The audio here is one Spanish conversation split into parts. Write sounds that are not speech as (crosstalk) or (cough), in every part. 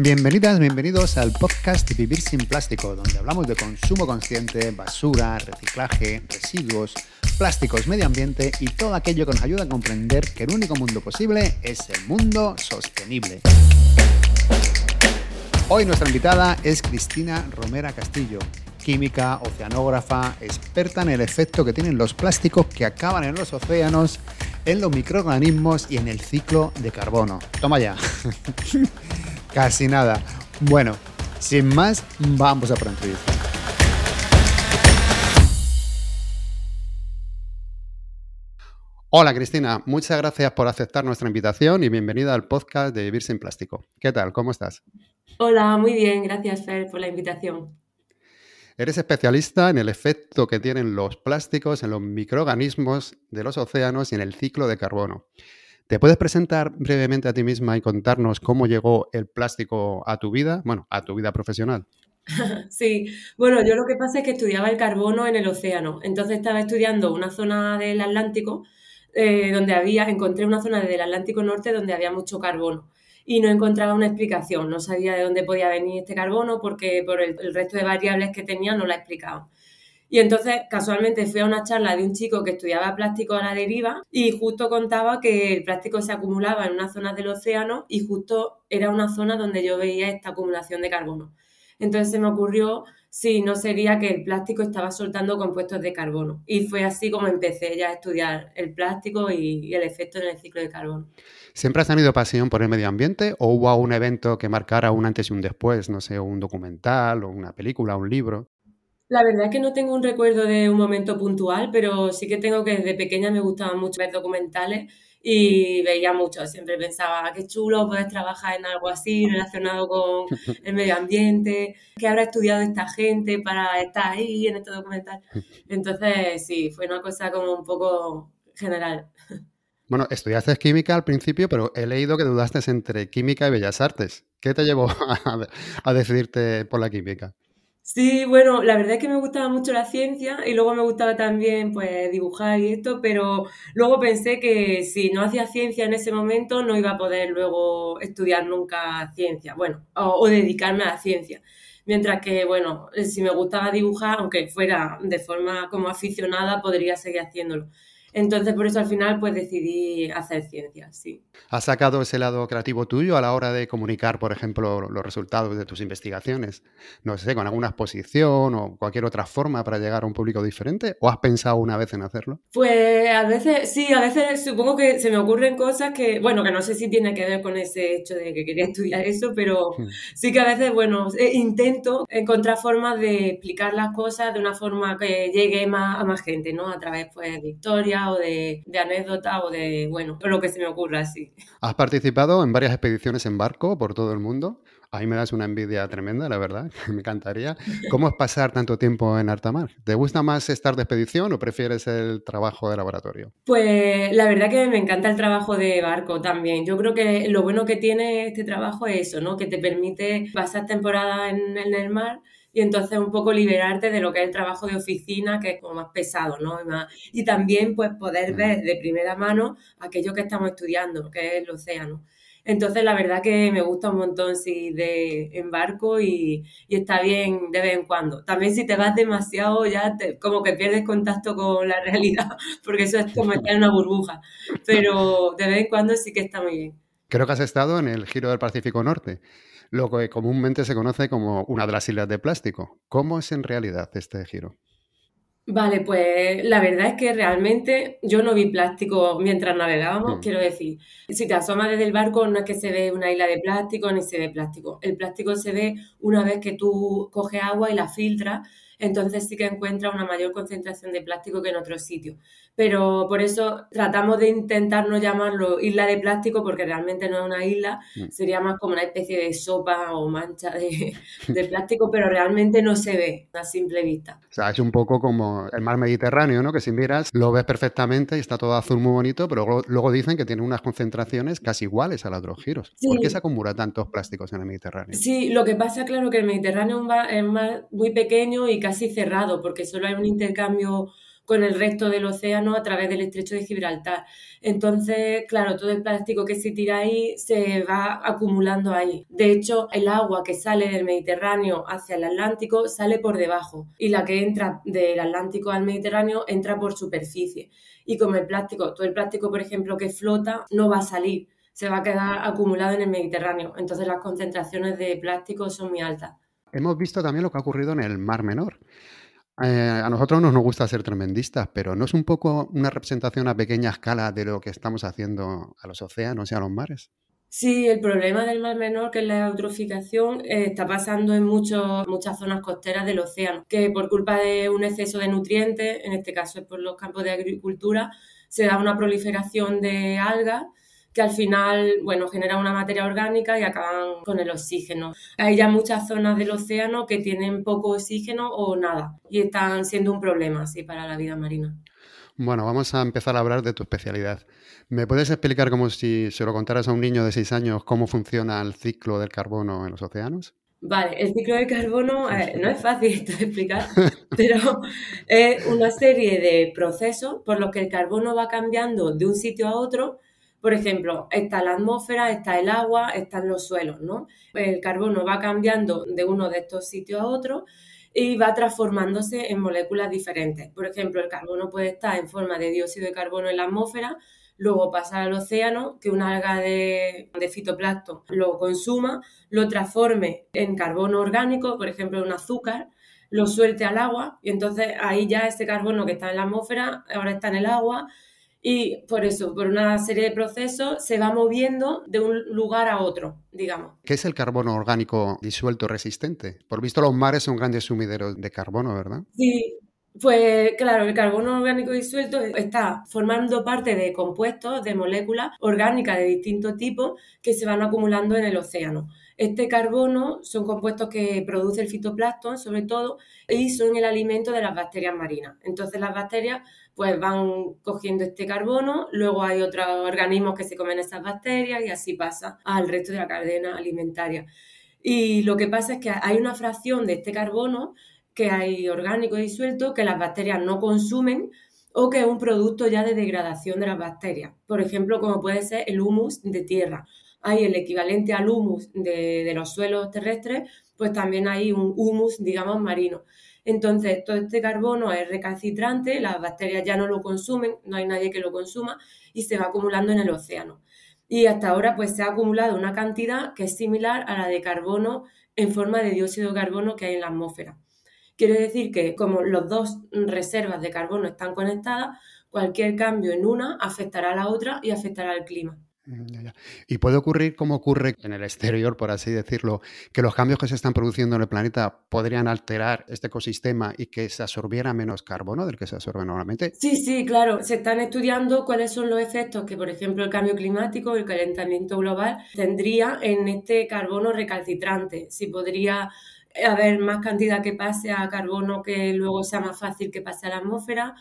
Bienvenidas, bienvenidos al podcast Vivir sin Plástico, donde hablamos de consumo consciente, basura, reciclaje, residuos, plásticos, medio ambiente y todo aquello que nos ayuda a comprender que el único mundo posible es el mundo sostenible. Hoy nuestra invitada es Cristina Romera Castillo, química, oceanógrafa, experta en el efecto que tienen los plásticos que acaban en los océanos, en los microorganismos y en el ciclo de carbono. Toma ya. (laughs) Casi nada. Bueno, sin más, vamos a por entrevista. Hola Cristina, muchas gracias por aceptar nuestra invitación y bienvenida al podcast de Vivir sin Plástico. ¿Qué tal? ¿Cómo estás? Hola, muy bien, gracias Fer por la invitación. Eres especialista en el efecto que tienen los plásticos en los microorganismos de los océanos y en el ciclo de carbono. ¿Te puedes presentar brevemente a ti misma y contarnos cómo llegó el plástico a tu vida, bueno, a tu vida profesional? (laughs) Sí, bueno, yo lo que pasa es que estudiaba el carbono en el océano. Entonces estaba estudiando una zona del Atlántico eh, donde había, encontré una zona del Atlántico Norte donde había mucho carbono y no encontraba una explicación. No sabía de dónde podía venir este carbono porque por el, resto de variables que tenía no la explicaba. Y entonces casualmente fui a una charla de un chico que estudiaba plástico a la deriva y justo contaba que el plástico se acumulaba en una zona del océano y justo era una zona donde yo veía esta acumulación de carbono. Entonces se me ocurrió si no sería que el plástico estaba soltando compuestos de carbono. Y fue así como empecé ya a estudiar el plástico y, el efecto en el ciclo de carbono. ¿Siempre has tenido pasión por el medio ambiente o hubo un evento que marcara un antes y un después? No sé, un documental o una película, un libro. La verdad es que no tengo un recuerdo de un momento puntual, pero sí que tengo que desde pequeña me gustaban mucho ver documentales y veía mucho. Siempre pensaba, ah, qué chulo poder trabajar en algo así relacionado con (laughs) el medio ambiente, qué habrá estudiado esta gente para estar ahí en este documental. (laughs) Entonces, sí, fue una cosa como un poco general. (laughs) Bueno, estudiaste química al principio, pero he leído que dudaste entre química y bellas artes. ¿Qué te llevó a decidirte por la química? Sí, bueno, la verdad es que me gustaba mucho la ciencia y luego me gustaba también pues dibujar y esto, pero luego pensé que si no hacía ciencia en ese momento no iba a poder luego estudiar nunca ciencia, bueno, o, o dedicarme a la ciencia. Mientras que, bueno, si me gustaba dibujar, aunque fuera de forma como aficionada, podría seguir haciéndolo. Entonces, por eso al final, pues decidí hacer ciencias, sí. ¿Has sacado ese lado creativo tuyo a la hora de comunicar, por ejemplo, los resultados de tus investigaciones? No sé, con alguna exposición o cualquier otra forma para llegar a un público diferente? ¿O has pensado una vez en hacerlo? Pues a veces, sí, a veces supongo que se me ocurren cosas que, bueno, que no sé si tiene que ver con ese hecho de que quería estudiar eso, pero hmm. sí que a veces, bueno, eh, intento encontrar formas de explicar las cosas de una forma que llegue más, a más gente, ¿no? A través, pues, de historias o de, anécdota o de, bueno, lo que se me ocurra, sí. Has participado en varias expediciones en barco por todo el mundo. A mí me das una envidia tremenda, la verdad, (laughs) me encantaría. ¿Cómo es pasar tanto tiempo en alta mar? ¿Te gusta más estar de expedición o prefieres el trabajo de laboratorio? Pues la verdad que me encanta el trabajo de barco también. Yo creo que lo bueno que tiene este trabajo es eso, ¿no? Que te permite pasar temporada en, en el mar y entonces un poco liberarte de lo que es el trabajo de oficina, que es como más pesado, ¿no? Y, también pues poder ver de primera mano aquello que estamos estudiando, que es el océano. Entonces, la verdad que me gusta un montón si de en barco y, está bien de vez en cuando. También si te vas demasiado ya como que pierdes contacto con la (laughs) realidad, porque eso es como estar en una burbuja. Pero de vez en cuando sí que está muy bien. Creo que has estado en el Giro del Pacífico Norte lo que comúnmente se conoce como una de las islas de plástico. ¿Cómo es en realidad este giro? Vale, pues la verdad es que realmente yo no vi plástico mientras navegábamos, mm. quiero decir, si te asomas desde el barco no es que se ve una isla de plástico ni se ve plástico, el plástico se ve una vez que tú coges agua y la filtras, entonces sí que encuentras una mayor concentración de plástico que en otros sitios pero por eso tratamos de intentar no llamarlo isla de plástico porque realmente no es una isla, mm. sería más como una especie de sopa o mancha de, (laughs) plástico, pero realmente no se ve a simple vista. O sea, es un poco como el mar Mediterráneo, ¿no? Que si miras lo ves perfectamente y está todo azul muy bonito, pero luego, dicen que tiene unas concentraciones casi iguales a las de los giros. ¿Por qué se acumulan tantos plásticos en el Mediterráneo? Sí, lo que pasa, claro, que el Mediterráneo es un mar muy pequeño y casi cerrado, porque solo hay un intercambio con el resto del océano a través del estrecho de Gibraltar. Entonces, claro, todo el plástico que se tira ahí se va acumulando ahí. De hecho, el agua que sale del Mediterráneo hacia el Atlántico sale por debajo y la que entra del Atlántico al Mediterráneo entra por superficie. Y como el plástico, todo el plástico, por ejemplo, que flota, no va a salir, se va a quedar acumulado en el Mediterráneo. Entonces las concentraciones de plástico son muy altas. Hemos visto también lo que ha ocurrido en el Mar Menor. Eh, a nosotros no nos gusta ser tremendistas, pero ¿no es un poco una representación a pequeña escala de lo que estamos haciendo a los océanos y a los mares? Sí, el problema del mar menor, que es la eutroficación, eh, está pasando en muchas zonas costeras del océano, que por culpa de un exceso de nutrientes, en este caso es por los campos de agricultura, se da una proliferación de algas que al final, bueno, generan una materia orgánica y acaban con el oxígeno. Hay ya muchas zonas del océano que tienen poco oxígeno o nada y están siendo un problema, sí, para la vida marina. Bueno, vamos a empezar a hablar de tu especialidad. ¿Me puedes explicar como si se lo contaras a un niño de seis años cómo funciona el ciclo del carbono en los océanos? Vale, el ciclo del carbono no es fácil esto (laughs) de explicar, (laughs) pero es una serie de procesos por los que el carbono va cambiando de un sitio a otro. Por ejemplo, está la atmósfera, está el agua, están los suelos, ¿no? El carbono va cambiando de uno de estos sitios a otro y va transformándose en moléculas diferentes. Por ejemplo, el carbono puede estar en forma de dióxido de carbono en la atmósfera, luego pasa al océano, que una alga de, de lo consuma, lo transforme en carbono orgánico, por ejemplo, en azúcar, lo suelte al agua y entonces ahí ya ese carbono que está en la atmósfera ahora está en el agua y por eso, por una serie de procesos, se va moviendo de un lugar a otro, digamos. ¿Qué es el carbono orgánico disuelto resistente? Por visto, los mares son grandes sumideros de carbono, ¿verdad? Sí, pues claro, el carbono orgánico disuelto está formando parte de compuestos, de moléculas orgánicas de distinto tipo que se van acumulando en el océano. Este carbono son compuestos que produce el fitoplancton, sobre todo, y son el alimento de las bacterias marinas. Entonces las bacterias pues van cogiendo este carbono, luego hay otros organismos que se comen esas bacterias y así pasa al resto de la cadena alimentaria. Y lo que pasa es que hay una fracción de este carbono que hay orgánico disuelto que las bacterias no consumen o que es un producto ya de degradación de las bacterias. Por ejemplo, como puede ser el humus de tierra. Hay el equivalente al humus de, los suelos terrestres, pues también hay un humus, digamos, marino. Entonces, todo este carbono es recalcitrante, las bacterias ya no lo consumen, no hay nadie que lo consuma y se va acumulando en el océano. Y hasta ahora pues se ha acumulado una cantidad que es similar a la de carbono en forma de dióxido de carbono que hay en la atmósfera. Quiere decir que como los dos reservas de carbono están conectadas, cualquier cambio en una afectará a la otra y afectará al clima. Mm, y puede ocurrir como ocurre en el exterior, por así decirlo, que los cambios que se están produciendo en el planeta podrían alterar este ecosistema y que se absorbiera menos carbono del que se absorbe normalmente. Sí, sí, claro. Se están estudiando cuáles son los efectos que, por ejemplo, el cambio climático, el calentamiento global tendría en este carbono recalcitrante. Si podría haber más cantidad que pase a carbono que luego sea más fácil que pase a la atmósfera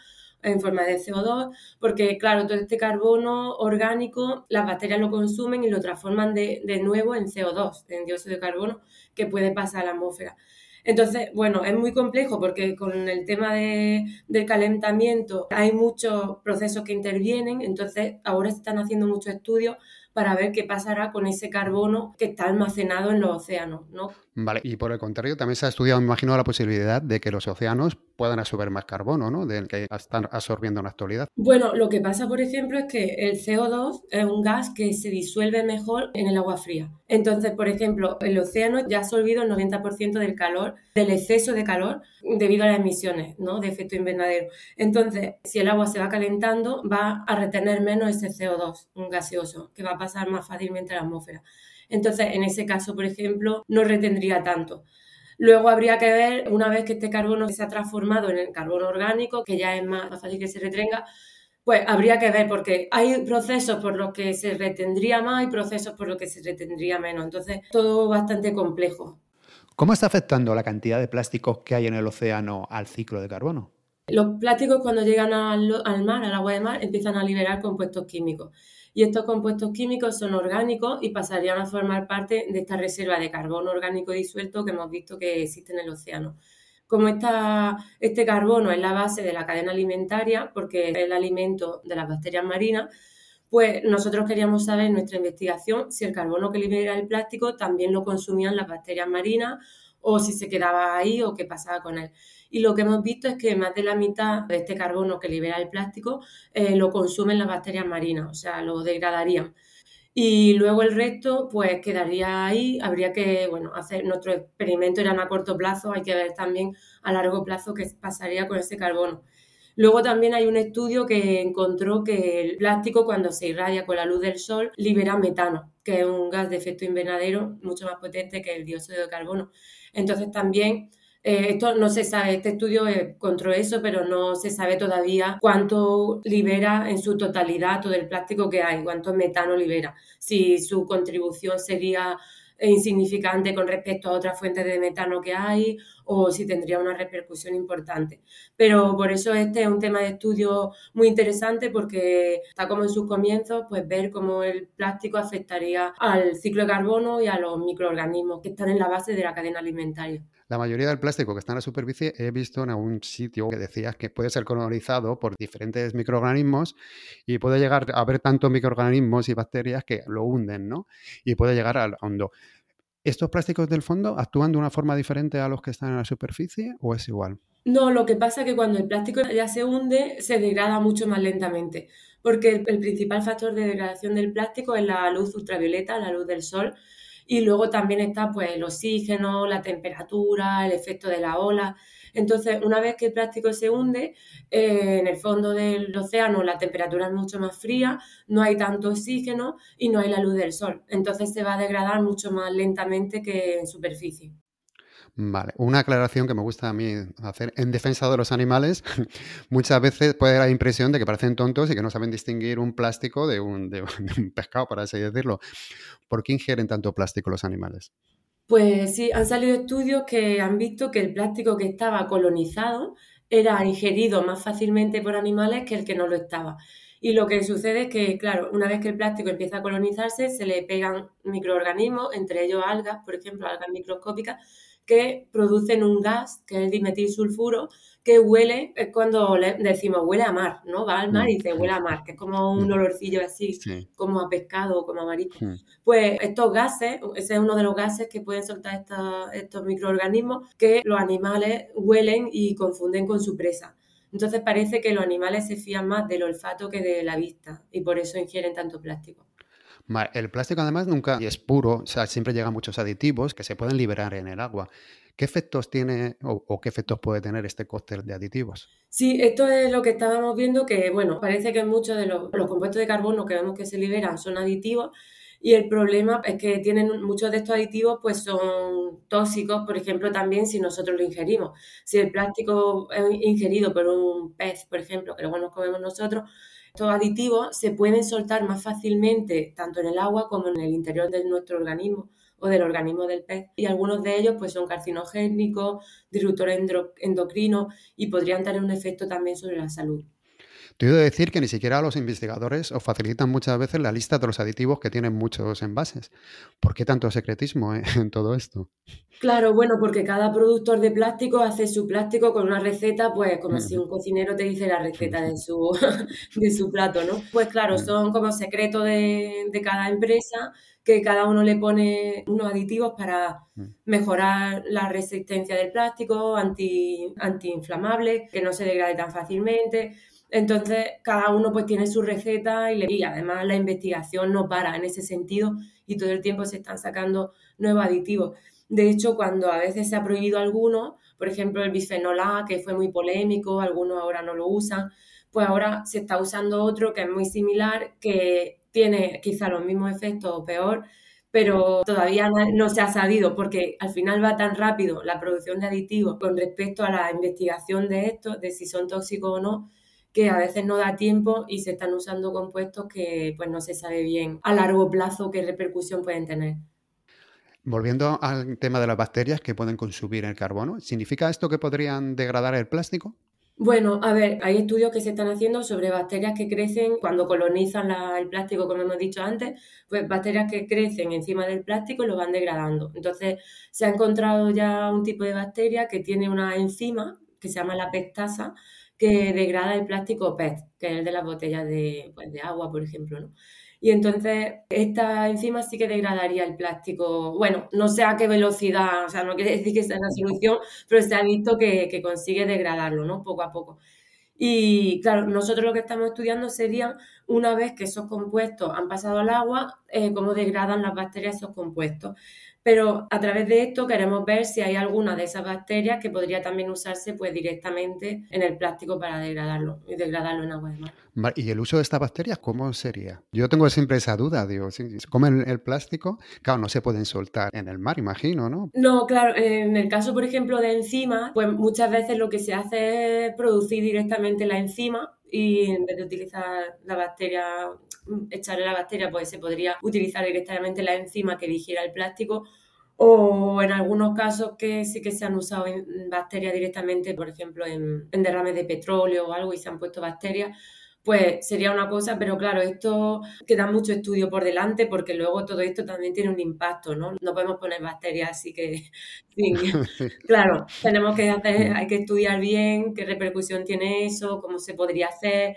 en forma de CO2, porque claro, todo este carbono orgánico, las bacterias lo consumen y lo transforman de, de nuevo en CO2, en dióxido de carbono, que puede pasar a la atmósfera. Entonces, bueno, es muy complejo porque con el tema de, del calentamiento hay muchos procesos que intervienen, entonces ahora se están haciendo muchos estudios para ver qué pasará con ese carbono que está almacenado en los océanos, ¿no? Vale, y por el contrario, también se ha estudiado, me imagino, la posibilidad de que los océanos puedan absorber más carbono, ¿no? Del que están absorbiendo en la actualidad. Bueno, lo que pasa, por ejemplo, es que el CO2 es un gas que se disuelve mejor en el agua fría. Entonces, por ejemplo, el océano ya ha absorbido el 90% del calor, del exceso de calor debido a las emisiones, ¿no? De efecto invernadero. Entonces, si el agua se va calentando, va a retener menos ese CO2, un gaseoso, que va a pasar más fácilmente a la atmósfera. Entonces, en ese caso, por ejemplo, no retendría tanto. Luego habría que ver, una vez que este carbono se ha transformado en el carbono orgánico, que ya es más fácil que se retenga, pues habría que ver, porque hay procesos por los que se retendría más y procesos por los que se retendría menos. Entonces, todo bastante complejo. ¿Cómo está afectando la cantidad de plásticos que hay en el océano al ciclo de carbono? Los plásticos cuando llegan al, al mar, al agua de mar, empiezan a liberar compuestos químicos y estos compuestos químicos son orgánicos y pasarían a formar parte de esta reserva de carbono orgánico disuelto que hemos visto que existe en el océano. como esta, este carbono es la base de la cadena alimentaria, porque es el alimento de las bacterias marinas, pues nosotros queríamos saber en nuestra investigación si el carbono que libera el plástico también lo consumían las bacterias marinas o si se quedaba ahí o qué pasaba con él. Y lo que hemos visto es que más de la mitad de este carbono que libera el plástico eh, lo consumen las bacterias marinas, o sea, lo degradarían. Y luego el resto, pues quedaría ahí. Habría que, bueno, hacer nuestro experimento era a corto plazo, hay que ver también a largo plazo qué pasaría con ese carbono. Luego también hay un estudio que encontró que el plástico cuando se irradia con la luz del sol libera metano, que es un gas de efecto invernadero mucho más potente que el dióxido de carbono. Entonces también eh, esto no se sabe, este estudio encontró eso, pero no se sabe todavía cuánto libera en su totalidad todo el plástico que hay, cuánto metano libera, si su contribución sería insignificante con respecto a otras fuentes de metano que hay o si tendría una repercusión importante. Pero por eso este es un tema de estudio muy interesante porque está como en sus comienzos, pues ver cómo el plástico afectaría al ciclo de carbono y a los microorganismos que están en la base de la cadena alimentaria. La mayoría del plástico que está en la superficie he visto en algún sitio que decías que puede ser colonizado por diferentes microorganismos y puede llegar a haber tantos microorganismos y bacterias que lo hunden, ¿no? Y puede llegar al hondo. ¿Estos plásticos del fondo actúan de una forma diferente a los que están en la superficie o es igual? No, lo que pasa es que cuando el plástico ya se hunde, se degrada mucho más lentamente, porque el, el principal factor de degradación del plástico es la luz ultravioleta, la luz del sol, y luego también está pues el oxígeno, la temperatura, el efecto de la ola. Entonces, una vez que el plástico se hunde, eh, en el fondo del océano la temperatura es mucho más fría, no hay tanto oxígeno y no hay la luz del sol. Entonces se va a degradar mucho más lentamente que en superficie. Vale, una aclaración que me gusta a mí hacer en defensa de los animales. (laughs) Muchas veces puede dar la impresión de que parecen tontos y que no saben distinguir un plástico de un, (laughs) de un pescado, por así decirlo. ¿Por qué ingieren tanto plástico los animales? Pues sí, han salido estudios que han visto que el plástico que estaba colonizado era ingerido más fácilmente por animales que el que no lo estaba. Y lo que sucede es que, claro, una vez que el plástico empieza a colonizarse, se le pegan microorganismos, entre ellos algas, por ejemplo, algas microscópicas, que producen un gas, que es el dimetilsulfuro, que huele, es cuando le decimos huele a mar, ¿no? Va al mar y dice huele a mar, que es como un mm. olorcillo así, como a pescado o como a marisco. Mm. Pues estos gases, ese es uno de los gases que pueden soltar estos microorganismos que los animales huelen y confunden con su presa. Entonces parece que los animales se fían más del olfato que de la vista y por eso ingieren tanto plástico. El plástico además nunca es puro, o sea, siempre llegan muchos aditivos que se pueden liberar en el agua. ¿Qué efectos tiene o, qué efectos puede tener este cóctel de aditivos? Sí, esto es lo que estábamos viendo, que bueno, parece que muchos de los, compuestos de carbono que vemos que se liberan son aditivos y el problema es que tienen muchos de estos aditivos pues son tóxicos, por ejemplo, también si nosotros lo ingerimos. Si el plástico es ingerido por un pez, por ejemplo, que luego nos comemos nosotros, estos aditivos se pueden soltar más fácilmente tanto en el agua como en el interior de nuestro organismo o del organismo del pez. Y algunos de ellos pues, son carcinogénicos, disruptores endocrinos y podrían tener un efecto también sobre la salud. Te he de decir que ni siquiera los investigadores os facilitan muchas veces la lista de los aditivos que tienen muchos envases. ¿Por qué tanto secretismo eh, (laughs) en todo esto? Claro, bueno, porque cada productor de plástico hace su plástico con una receta, pues como si un cocinero te dice la receta de su, (laughs) de su plato, ¿no? Pues claro, son como secretos de, de cada empresa que cada uno le pone unos aditivos para mejorar la resistencia del plástico, anti, antiinflamable, que no se degrade tan fácilmente. Entonces, cada uno pues tiene su receta y, además la investigación no para en ese sentido y todo el tiempo se están sacando nuevos aditivos. De hecho, cuando a veces se ha prohibido alguno, por ejemplo el bisfenol A, que fue muy polémico, algunos ahora no lo usan, pues ahora se está usando otro que es muy similar, que tiene quizá los mismos efectos o peor, pero todavía no, se ha sabido porque al final va tan rápido la producción de aditivos con respecto a la investigación de estos, de si son tóxicos o no, que a veces no da tiempo y se están usando compuestos que pues no se sabe bien a largo plazo qué repercusión pueden tener. Volviendo al tema de las bacterias que pueden consumir el carbono, ¿significa esto que podrían degradar el plástico? Bueno, a ver, hay estudios que se están haciendo sobre bacterias que crecen cuando colonizan el plástico, como hemos dicho antes, pues bacterias que crecen encima del plástico y lo van degradando. Entonces, se ha encontrado ya un tipo de bacteria que tiene una enzima que se llama la pectasa, que degrada el plástico PET, que es el de las botellas de, pues, de agua, por ejemplo, ¿no? Y entonces esta enzima sí que degradaría el plástico. Bueno, no sé a qué velocidad, o sea, no quiere (laughs) decir que sea la solución, pero se ha visto que, que consigue degradarlo, ¿no? Poco a poco. Y claro, nosotros lo que estamos estudiando sería, una vez que esos compuestos han pasado al agua, eh, cómo degradan las bacterias esos compuestos. Pero a través de esto queremos ver si hay alguna de esas bacterias que podría también usarse pues directamente en el plástico para degradarlo y degradarlo en agua de mar. ¿Y el uso de estas bacterias cómo sería? Yo tengo siempre esa duda, digo, si se comen el plástico, claro, no se pueden soltar en el mar, imagino, ¿no? No, claro, en el caso, por ejemplo, de enzimas, pues muchas veces lo que se hace es producir directamente la enzima y en vez de utilizar la bacteria, echarle la bacteria, pues se podría utilizar directamente la enzima que digiera el plástico o en algunos casos que sí que se han usado bacterias directamente, por ejemplo, en, en derrames de petróleo o algo y se han puesto bacterias, pues sería una cosa, pero claro, esto queda mucho estudio por delante porque luego todo esto también tiene un impacto, ¿no? No podemos poner bacterias así que... (laughs) (laughs) claro, tenemos que hacer, hay que estudiar bien qué repercusión tiene eso, cómo se podría hacer.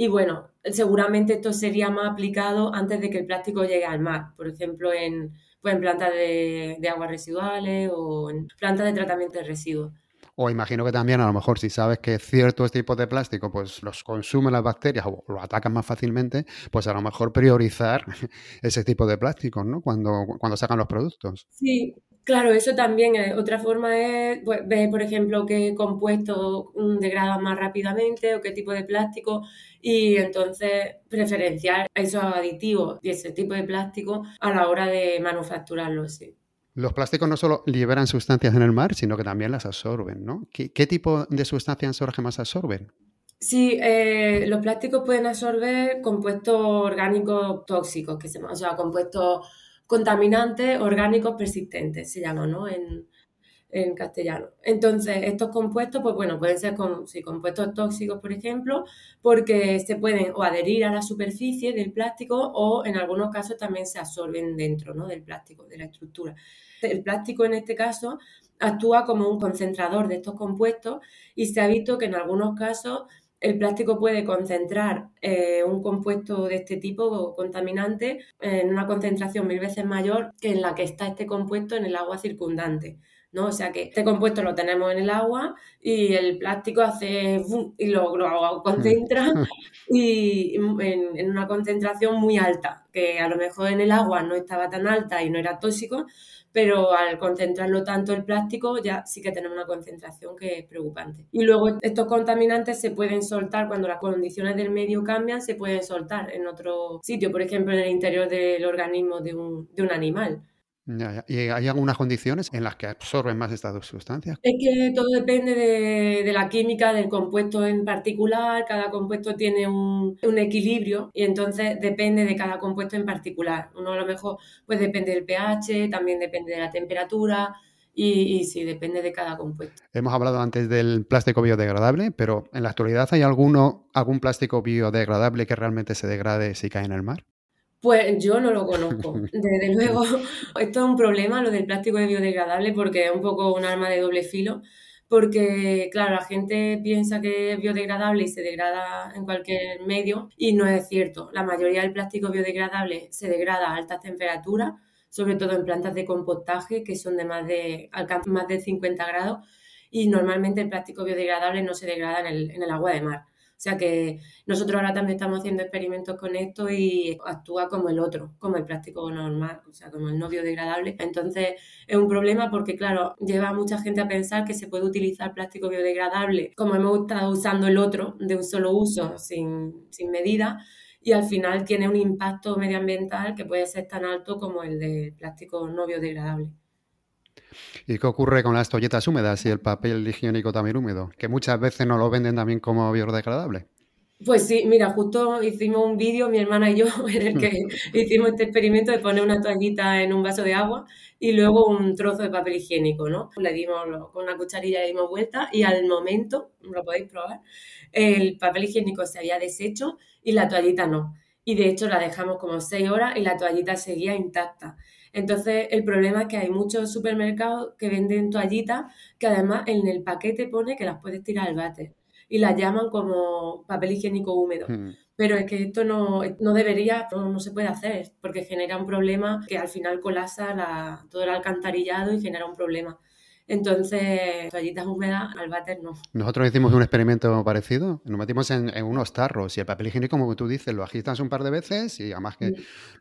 Y bueno, seguramente esto sería más aplicado antes de que el plástico llegue al mar, por ejemplo, en, pues en plantas de, de aguas residuales o en plantas de tratamiento de residuos. O imagino que también a lo mejor si sabes que ciertos tipos de plástico pues los consumen las bacterias o lo atacan más fácilmente, pues a lo mejor priorizar (laughs) ese tipo de plásticos, ¿no? Cuando, cuando sacan los productos. Sí, claro, eso también. Es. Otra forma es pues, ver, por ejemplo, qué compuesto degrada más rápidamente o qué tipo de plástico y entonces preferenciar esos aditivos y ese tipo de plástico a la hora de manufacturarlo, sí. Los plásticos no solo liberan sustancias en el mar, sino que también las absorben, ¿no? ¿Qué, tipo de sustancias son las que más absorben? Sí, eh, los plásticos pueden absorber compuestos orgánicos tóxicos, que se, o sea, compuestos contaminantes orgánicos persistentes, se llaman, ¿no? En, en castellano. Entonces, estos compuestos, pues bueno, pueden ser compuestos tóxicos, por ejemplo, porque se pueden o adherir a la superficie del plástico o en algunos casos también se absorben dentro ¿no? del plástico, de la estructura. El plástico en este caso actúa como un concentrador de estos compuestos y se ha visto que en algunos casos el plástico puede concentrar eh, un compuesto de este tipo contaminante en una concentración mil veces mayor que en la que está este compuesto en el agua circundante. ¿no? O sea que este compuesto lo tenemos en el agua y el plástico hace y lo, lo concentra (laughs) y en, en, una concentración muy alta, que a lo mejor en el agua no estaba tan alta y no era tóxico, pero al concentrarlo tanto el plástico ya sí que tenemos una concentración que es preocupante. Y luego estos contaminantes se pueden soltar cuando las condiciones del medio cambian, se pueden soltar en otro sitio, por ejemplo en el interior del organismo de un, de un animal. ¿Y hay algunas condiciones en las que absorben más estas dos sustancias? Es que todo depende de, de la química del compuesto en particular. Cada compuesto tiene un, un, equilibrio y entonces depende de cada compuesto en particular. Uno a lo mejor pues depende del pH, también depende de la temperatura. Y, y, sí, depende de cada compuesto. Hemos hablado antes del plástico biodegradable, pero en la actualidad hay alguno, algún plástico biodegradable que realmente se degrade si cae en el mar? Pues yo no lo conozco. (laughs) Desde luego, esto es un problema, lo del plástico biodegradable, porque es un poco un arma de doble filo. Porque, claro, la gente piensa que es biodegradable y se degrada en cualquier medio, y no es cierto. La mayoría del plástico biodegradable se degrada a altas temperaturas, sobre todo en plantas de compostaje, que son de más de, más de 50 grados, y normalmente el plástico biodegradable no se degrada en el, en el agua de mar. O sea que nosotros ahora también estamos haciendo experimentos con esto y actúa como el otro, como el plástico normal, o sea, como el no biodegradable. Entonces es un problema porque, claro, lleva a mucha gente a pensar que se puede utilizar plástico biodegradable como hemos estado usando el otro de un solo uso, sin, sin medida y al final tiene un impacto medioambiental que puede ser tan alto como el del plástico no biodegradable. ¿Y qué ocurre con las toalletas húmedas y el papel higiénico también húmedo? Que muchas veces no lo venden también como biodegradable. Pues sí, mira, justo hicimos un vídeo, mi hermana y yo, (laughs) en el que hicimos este experimento de poner una toallita en un vaso de agua y luego un trozo de papel higiénico, ¿no? Le dimos con una cucharilla, le dimos vuelta y al momento, lo podéis probar, el papel higiénico se había deshecho y la toallita no. Y de hecho la dejamos como seis horas y la toallita seguía intacta. Entonces, el problema es que hay muchos supermercados que venden toallitas que además en el paquete pone que las puedes tirar al váter y las llaman como papel higiénico húmedo. Hmm. Pero es que esto no, no debería, no, se puede hacer, porque genera un problema que al final colapsa la, todo el alcantarillado y genera un problema. Entonces, toallitas húmedas al váter no. Nosotros hicimos un experimento parecido. Nos metimos en, unos tarros y el papel higiénico, como tú dices, lo agitas un par de veces y además que mm.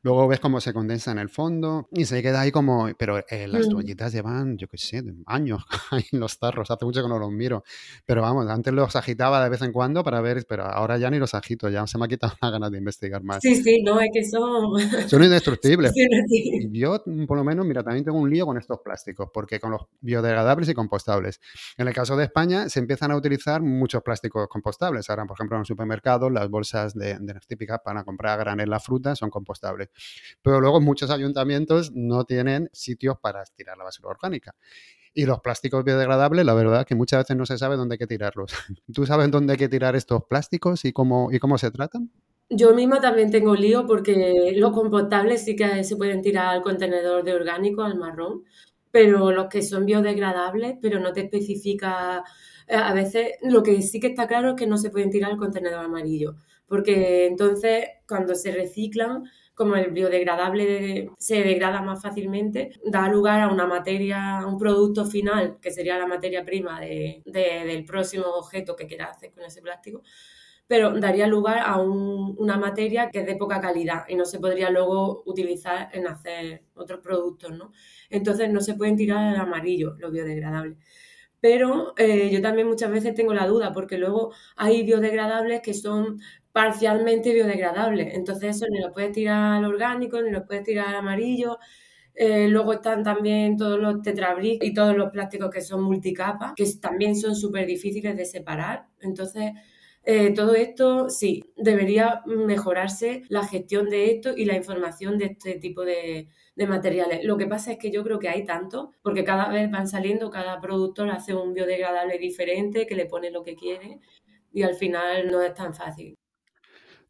luego ves cómo se condensa en el fondo y se queda ahí como... Pero eh, las mm. toallitas llevan, yo qué sé, años (laughs) en los tarros. Hace mucho que no los miro. Pero vamos, antes los agitaba de vez en cuando para ver, pero ahora ya ni los agito. Ya se me ha quitado (laughs) la ganas de investigar más. Sí, sí, no, es que son... (laughs) Son indestructibles. Yo, por lo menos, mira, también tengo un lío con estos plásticos porque con los biodegradables y compostables. En el caso de España, se empiezan a utilizar muchos plásticos compostables. Ahora, por ejemplo, en los supermercados, las bolsas de, las típicas para comprar granel la fruta son compostables. Pero luego muchos ayuntamientos no tienen sitios para tirar la basura orgánica. Y los plásticos biodegradables, la verdad que muchas veces no se sabe dónde hay que tirarlos. (laughs) ¿Tú sabes dónde hay que tirar estos plásticos y cómo, y cómo se tratan? Yo misma también tengo lío porque los compostables sí que se pueden tirar al contenedor de orgánico, al marrón, pero los que son biodegradables, pero no te especifica, eh, a veces lo que sí que está claro es que no se pueden tirar al contenedor amarillo, porque entonces cuando se reciclan, como el biodegradable se degrada más fácilmente, da lugar a una materia, a un producto final, que sería la materia prima del próximo objeto que quieras hacer con ese plástico, pero daría lugar a una materia que es de poca calidad y no se podría luego utilizar en hacer otros productos, ¿no? Entonces no se pueden tirar al amarillo los biodegradables. Pero eh, yo también muchas veces tengo la duda porque luego hay biodegradables que son parcialmente biodegradables. Entonces eso ni lo puedes tirar al orgánico, ni lo puedes tirar al amarillo. Eh, luego están también todos los tetrabric y todos los plásticos que son multicapa, que también son súper difíciles de separar. Entonces, eh, todo esto, sí, debería mejorarse la gestión de esto y la información de este tipo de, materiales. Lo que pasa es que yo creo que hay tanto, porque cada vez van saliendo, cada productor hace un biodegradable diferente, que le pone lo que quiere y al final no es tan fácil.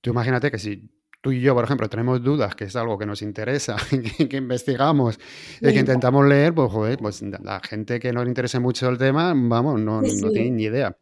Tú imagínate que si tú y yo, por ejemplo, tenemos dudas, que es algo que nos interesa, (laughs) que, investigamos, y que intentamos leer, pues, joder, pues la gente que no le interese mucho el tema, vamos, no, no tiene ni idea.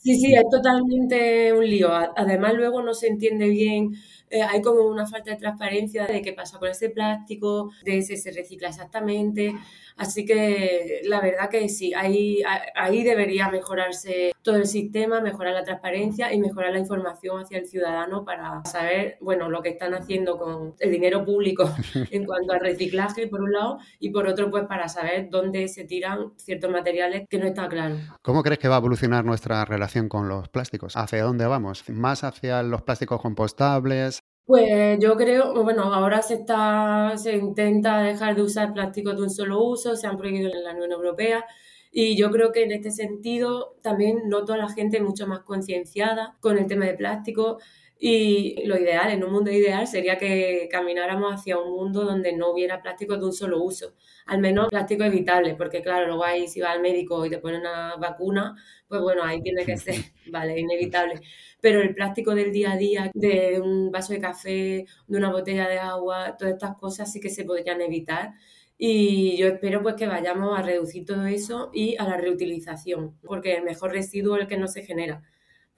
Sí, sí, es totalmente un lío. Además, luego no se entiende bien, eh, hay como una falta de transparencia de qué pasa con ese plástico, de si se recicla exactamente. Así que la verdad que sí, ahí, ahí debería mejorarse todo el sistema, mejorar la transparencia y mejorar la información hacia el ciudadano para saber, bueno, lo que están haciendo con el dinero público (laughs) en cuanto al reciclaje, por un lado, y por otro, pues para saber dónde se tiran ciertos materiales que no está claro. ¿Cómo crees que va a evolucionar nuestra relación con los plásticos? ¿Hacia dónde vamos? ¿Más hacia los plásticos compostables? Pues yo creo, bueno, ahora se está, se intenta dejar de usar plásticos de un solo uso, se han prohibido en la Unión Europea y yo creo que en este sentido también noto a la gente mucho más concienciada con el tema de plástico y lo ideal, en un mundo ideal, sería que camináramos hacia un mundo donde no hubiera plásticos de un solo uso, al menos plástico evitable, porque claro, luego ahí si vas al médico y te ponen una vacuna, pues bueno, ahí tiene que (laughs) ser, vale, inevitable pero el plástico del día a día, de un vaso de café, de una botella de agua, todas estas cosas sí que se podrían evitar. Y yo espero pues que vayamos a reducir todo eso y a la reutilización, porque el mejor residuo es el que no se genera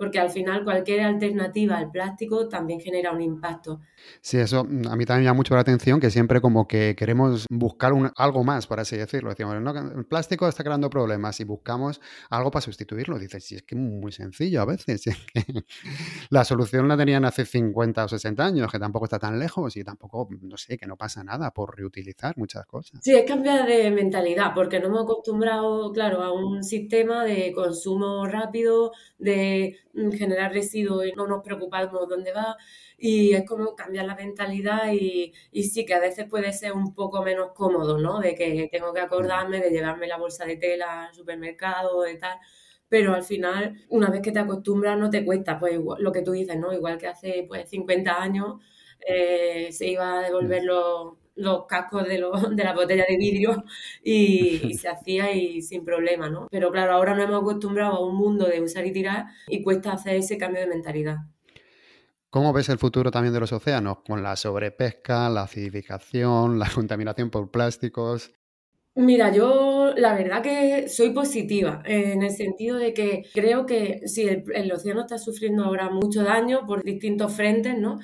porque al final cualquier alternativa al plástico también genera un impacto. Sí, eso mm, a mí también me llama mucho la atención, que siempre como que queremos buscar un, algo más, por así decirlo. Decimos, el plástico está creando problemas y buscamos algo para sustituirlo. Dices, sí, es que es muy sencillo a veces. (laughs) la solución la tenían hace 50 o 60 años, que tampoco está tan lejos y tampoco, no sé, que no pasa nada por reutilizar muchas cosas. Sí, es cambiar de mentalidad, porque no hemos acostumbrado, claro, a un sistema de consumo rápido, de generar residuos y no nos preocupamos dónde va. Y es como cambiar la mentalidad y, y, sí que a veces puede ser un poco menos cómodo, ¿no? De que tengo que acordarme de llevarme la bolsa de tela al supermercado y tal. pero al final, una vez que te acostumbras, no te cuesta, pues lo que tú dices, ¿no? Igual que hace pues 50 años eh, se iba a devolver los, los cascos de, los, (laughs) de la botella de vidrio y, (laughs) se hacía y sin problema, ¿no? Pero claro, ahora nos hemos acostumbrado a un mundo de usar y tirar y cuesta hacer ese cambio de mentalidad. ¿Cómo ves el futuro también de los océanos? Con la sobrepesca, la acidificación, la contaminación por plásticos. Mira, yo la verdad que soy positiva en el sentido de que creo que si el océano está sufriendo ahora mucho daño por distintos frentes, ¿no?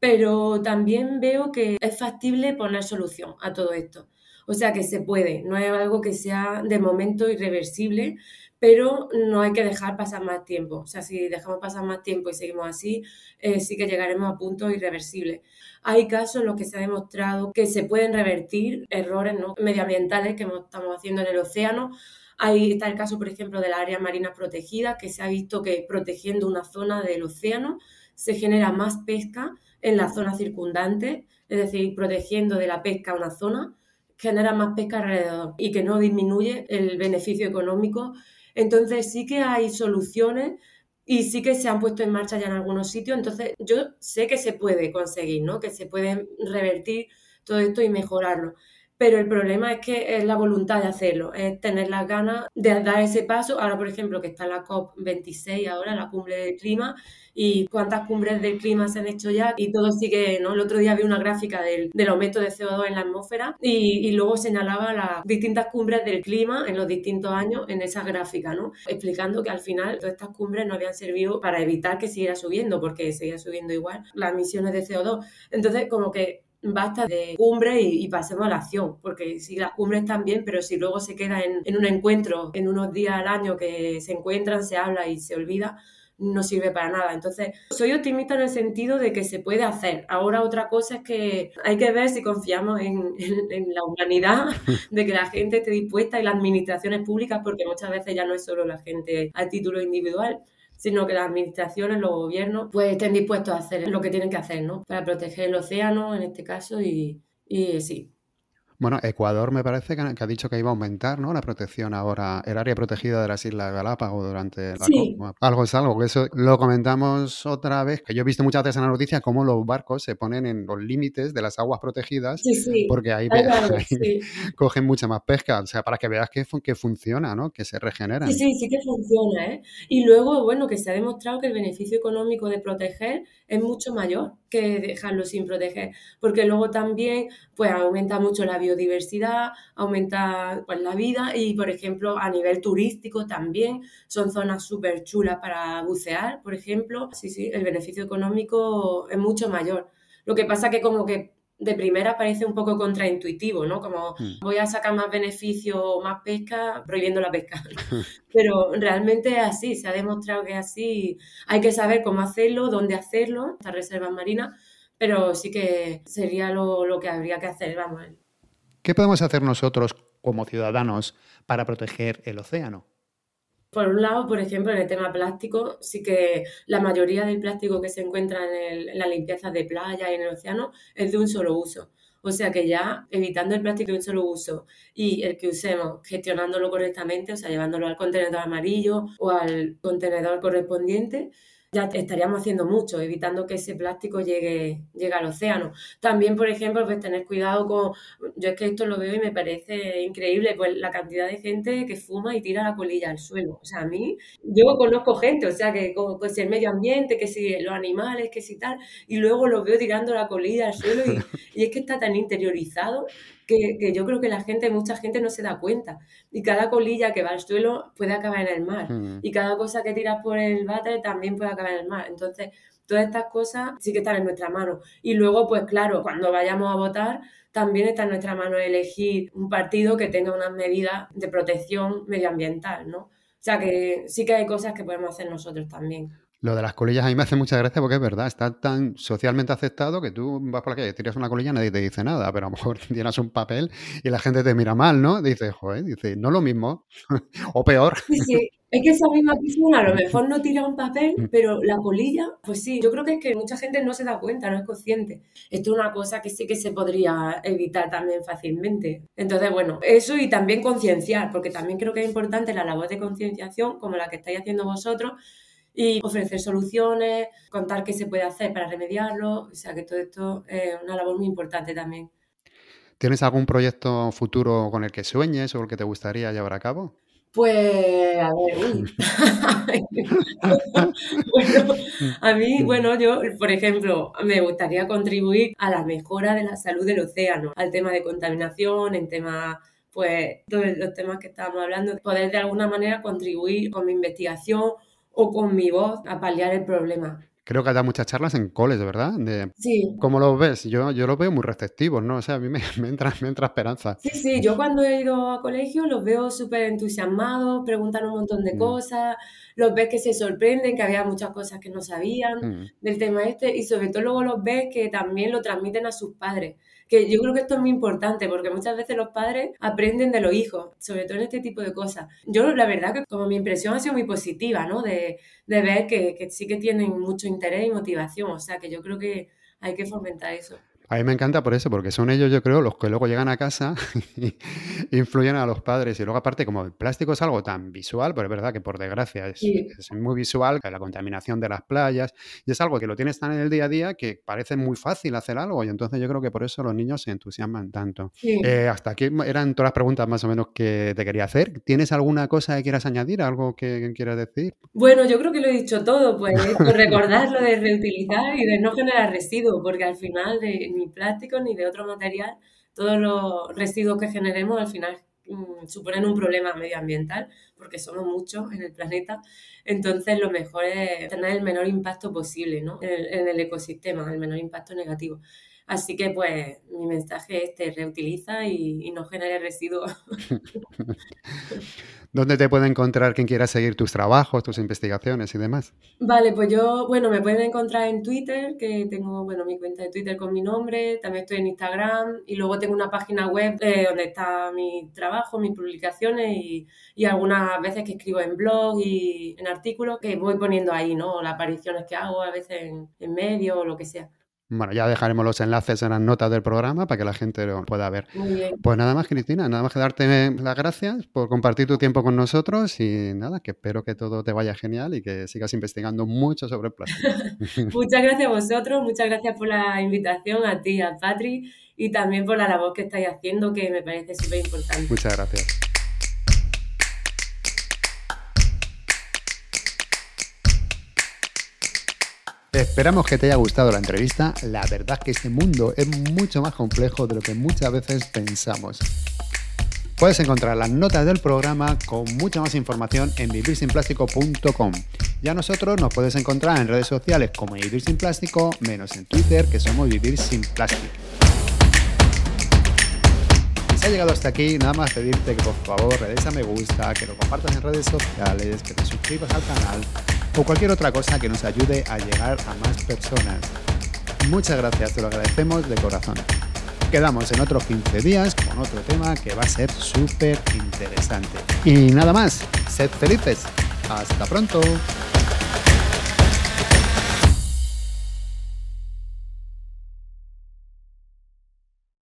Pero también veo que es factible poner solución a todo esto. O sea que se puede, no es algo que sea de momento irreversible, pero no hay que dejar pasar más tiempo. O sea, si dejamos pasar más tiempo y seguimos así, eh, sí que llegaremos a puntos irreversibles. Hay casos en los que se ha demostrado que se pueden revertir errores medioambientales que estamos haciendo en el océano. Ahí está el caso, por ejemplo, de las áreas marinas protegidas, que se ha visto que protegiendo una zona del océano se genera más pesca en la zona circundante, es decir, protegiendo de la pesca una zona, genera más pesca alrededor y que no disminuye el beneficio económico. Entonces sí que hay soluciones y sí que se han puesto en marcha ya en algunos sitios. Entonces yo sé que se puede conseguir, ¿no? Que se puede revertir todo esto y mejorarlo pero el problema es que es la voluntad de hacerlo, es tener las ganas de dar ese paso. Ahora, por ejemplo, que está la COP26 ahora, la cumbre del clima, y cuántas cumbres del clima se han hecho ya y todo sigue, ¿no? El otro día vi una gráfica del, aumento de CO2 en la atmósfera y, luego señalaba las distintas cumbres del clima en los distintos años en esa gráfica, ¿no? Explicando que al final todas estas cumbres no habían servido para evitar que siguiera subiendo, porque seguía subiendo igual las emisiones de CO2. Entonces, como que basta de cumbre y, pasemos a la acción, porque si las cumbres están bien, pero si luego se queda en, un encuentro, en unos días al año que se encuentran, se habla y se olvida, no sirve para nada. Entonces, soy optimista en el sentido de que se puede hacer. Ahora otra cosa es que hay que ver si confiamos en, en, la humanidad, (laughs) de que la gente esté dispuesta y las administraciones públicas, porque muchas veces ya no es solo la gente a título individual, sino que las administraciones, los gobiernos, pues estén dispuestos a hacer lo que tienen que hacer, ¿no? Para proteger el océano, en este caso, y, y sí, bueno, Ecuador me parece que, ha dicho que iba a aumentar, ¿no? La protección ahora, el área protegida de las Islas Galápagos durante la sí. Algo es algo, que eso lo comentamos otra vez, que yo he visto muchas veces en la noticia cómo los barcos se ponen en los límites de las aguas protegidas, porque ahí, (laughs) cogen mucha más pesca, o sea, para que veas que, que funciona, ¿no? Que se regenera. Sí, sí, sí que funciona, ¿eh? Y luego, bueno, que se ha demostrado que el beneficio económico de proteger es mucho mayor que dejarlo sin proteger, porque luego también pues aumenta mucho la biodiversidad, aumenta pues, la vida y por ejemplo a nivel turístico también son zonas súper chulas para bucear, por ejemplo. Sí, sí, el beneficio económico es mucho mayor. Lo que pasa que como que de primera parece un poco contraintuitivo, ¿no? Como hmm. voy a sacar más beneficio, más pesca, prohibiendo la pesca. (laughs) Pero realmente es así, se ha demostrado que es así. Hay que saber cómo hacerlo, dónde hacerlo, estas reservas marinas, pero sí que sería lo, lo que habría que hacer, vamos. ¿Qué podemos hacer nosotros como ciudadanos para proteger el océano? Por un lado, por ejemplo, en el tema plástico, sí que la mayoría del plástico que se encuentra en, en la limpieza de playa y en el océano es de un solo uso. O sea que ya evitando el plástico de un solo uso y el que usemos gestionándolo correctamente, o sea, llevándolo al contenedor amarillo o al contenedor correspondiente, ya estaríamos haciendo mucho, evitando que ese plástico llegue, llegue al océano. También, por ejemplo, pues tener cuidado con, yo es que esto lo veo y me parece increíble, pues la cantidad de gente que fuma y tira la colilla al suelo. O sea, a mí, yo conozco gente, o sea, que pues, si el medio ambiente, que si los animales, que si tal, y luego los veo tirando la colilla al suelo y, (laughs) y es que está tan interiorizado que, yo creo que la gente, mucha gente no se da cuenta. Y cada colilla que va al suelo puede acabar en el mar. Y cada cosa que tiras por el váter también puede acabar en el mar. Entonces, todas estas cosas sí que están en nuestra mano. Y luego, pues claro, cuando vayamos a votar, también está en nuestra mano elegir un partido que tenga unas medidas de protección medioambiental, ¿no? O sea que sí que hay cosas que podemos hacer nosotros también. Lo de las colillas a mí me hace mucha gracia porque es verdad, está tan socialmente aceptado que tú vas por la calle, tiras una colilla y nadie te dice nada, pero a lo mejor (laughs) tienes un papel y la gente te mira mal, ¿no? Dice, joder, dice, no lo mismo, (laughs) o peor. Sí, sí, es que esa misma persona a lo (laughs) mejor no tira un papel, mm. pero la colilla, pues sí, yo creo que es que mucha gente no se da cuenta, no es consciente. Esto es una cosa que sí que se podría evitar también fácilmente. Entonces, bueno, eso y también concienciar, porque también creo que es importante la labor de concienciación, como la que estáis haciendo vosotros, y ofrecer soluciones, contar qué se puede hacer para remediarlo. O sea que todo esto es una labor muy importante también. ¿Tienes algún proyecto futuro con el que sueñes o el que te gustaría llevar a cabo? Pues, a ver, (laughs) bueno, a mí, bueno, yo, por ejemplo, me gustaría contribuir a la mejora de la salud del océano, al tema de contaminación, en tema pues todos los temas que estábamos hablando, poder de alguna manera contribuir con mi investigación o con mi voz a paliar el problema. Creo que hay muchas charlas en coles, ¿verdad? De, sí. ¿Cómo lo ves? Yo, yo los veo muy receptivos, ¿no? O sea, a mí (laughs) me, entra, me entra esperanza. Sí, sí, yo cuando he ido a colegio los veo súper entusiasmados, preguntan un montón de mm. cosas, los ves que se sorprenden, que había muchas cosas que no sabían mm. del tema este, y sobre todo luego los ves que también lo transmiten a sus padres que yo creo que esto es muy importante porque muchas veces los padres aprenden de los hijos, sobre todo en este tipo de cosas. Yo la verdad que como mi impresión ha sido muy positiva, ¿no? De, de ver que, que sí que tienen mucho interés y motivación, o sea que yo creo que hay que fomentar eso. A mí me encanta por eso, porque son ellos, yo creo, los que luego llegan a casa (laughs) y influyen a los padres. Y luego, aparte, como el plástico es algo tan visual, pero es verdad que por desgracia es, muy visual, la contaminación de las playas, y es algo que lo tienes tan en el día a día que parece muy fácil hacer algo. Y entonces yo creo que por eso los niños se entusiasman tanto. Eh, hasta aquí eran todas las preguntas más o menos que te quería hacer. ¿Tienes alguna cosa que quieras añadir, algo que, quieras decir? Bueno, yo creo que lo he dicho todo, pues recordar lo de reutilizar y de no generar residuos, porque al final de ni plástico ni de otro material, todos los residuos que generemos al final mm, suponen un problema medioambiental porque somos muchos en el planeta. Entonces, lo mejor es tener el menor impacto posible ¿no? en, el, ecosistema, el menor impacto negativo. Así que, pues, mi mensaje es: te reutiliza y, y no genere residuos. (laughs) ¿Dónde te puede encontrar quien quiera seguir tus trabajos, tus investigaciones y demás? Vale, pues yo, bueno, me pueden encontrar en Twitter, que tengo, bueno, mi cuenta de Twitter con mi nombre, también estoy en Instagram y luego tengo una página web eh, donde está mi trabajo, mis publicaciones y, y, algunas veces que escribo en blog y en artículos que voy poniendo ahí, ¿no? Las apariciones que hago a veces en, en medio o lo que sea. Bueno, ya dejaremos los enlaces en las notas del programa para que la gente lo pueda ver. Muy bien. Pues nada más, Cristina, nada más que darte las gracias por compartir tu tiempo con nosotros y nada, que espero que todo te vaya genial y que sigas investigando mucho sobre el plástico. (laughs) muchas gracias a vosotros, muchas gracias por la invitación a ti, a Patri y también por la labor que estáis haciendo que me parece súper importante. Muchas gracias. Esperamos que te haya gustado la entrevista. La verdad que este mundo es mucho más complejo de lo que muchas veces pensamos. Puedes encontrar las notas del programa con mucha más información en vivirsinplástico.com. Ya nosotros nos puedes encontrar en redes sociales como Vivir Sin Plástico, menos en Twitter que somos Vivir Sin Plástico. Si has llegado hasta aquí, nada más pedirte que por favor le des a me gusta, que lo compartas en redes sociales, que te suscribas al canal o cualquier otra cosa que nos ayude a llegar a más personas. Muchas gracias, te lo agradecemos de corazón. Quedamos en otros 15 días con otro tema que va a ser súper interesante. Y nada más, sed felices. Hasta pronto.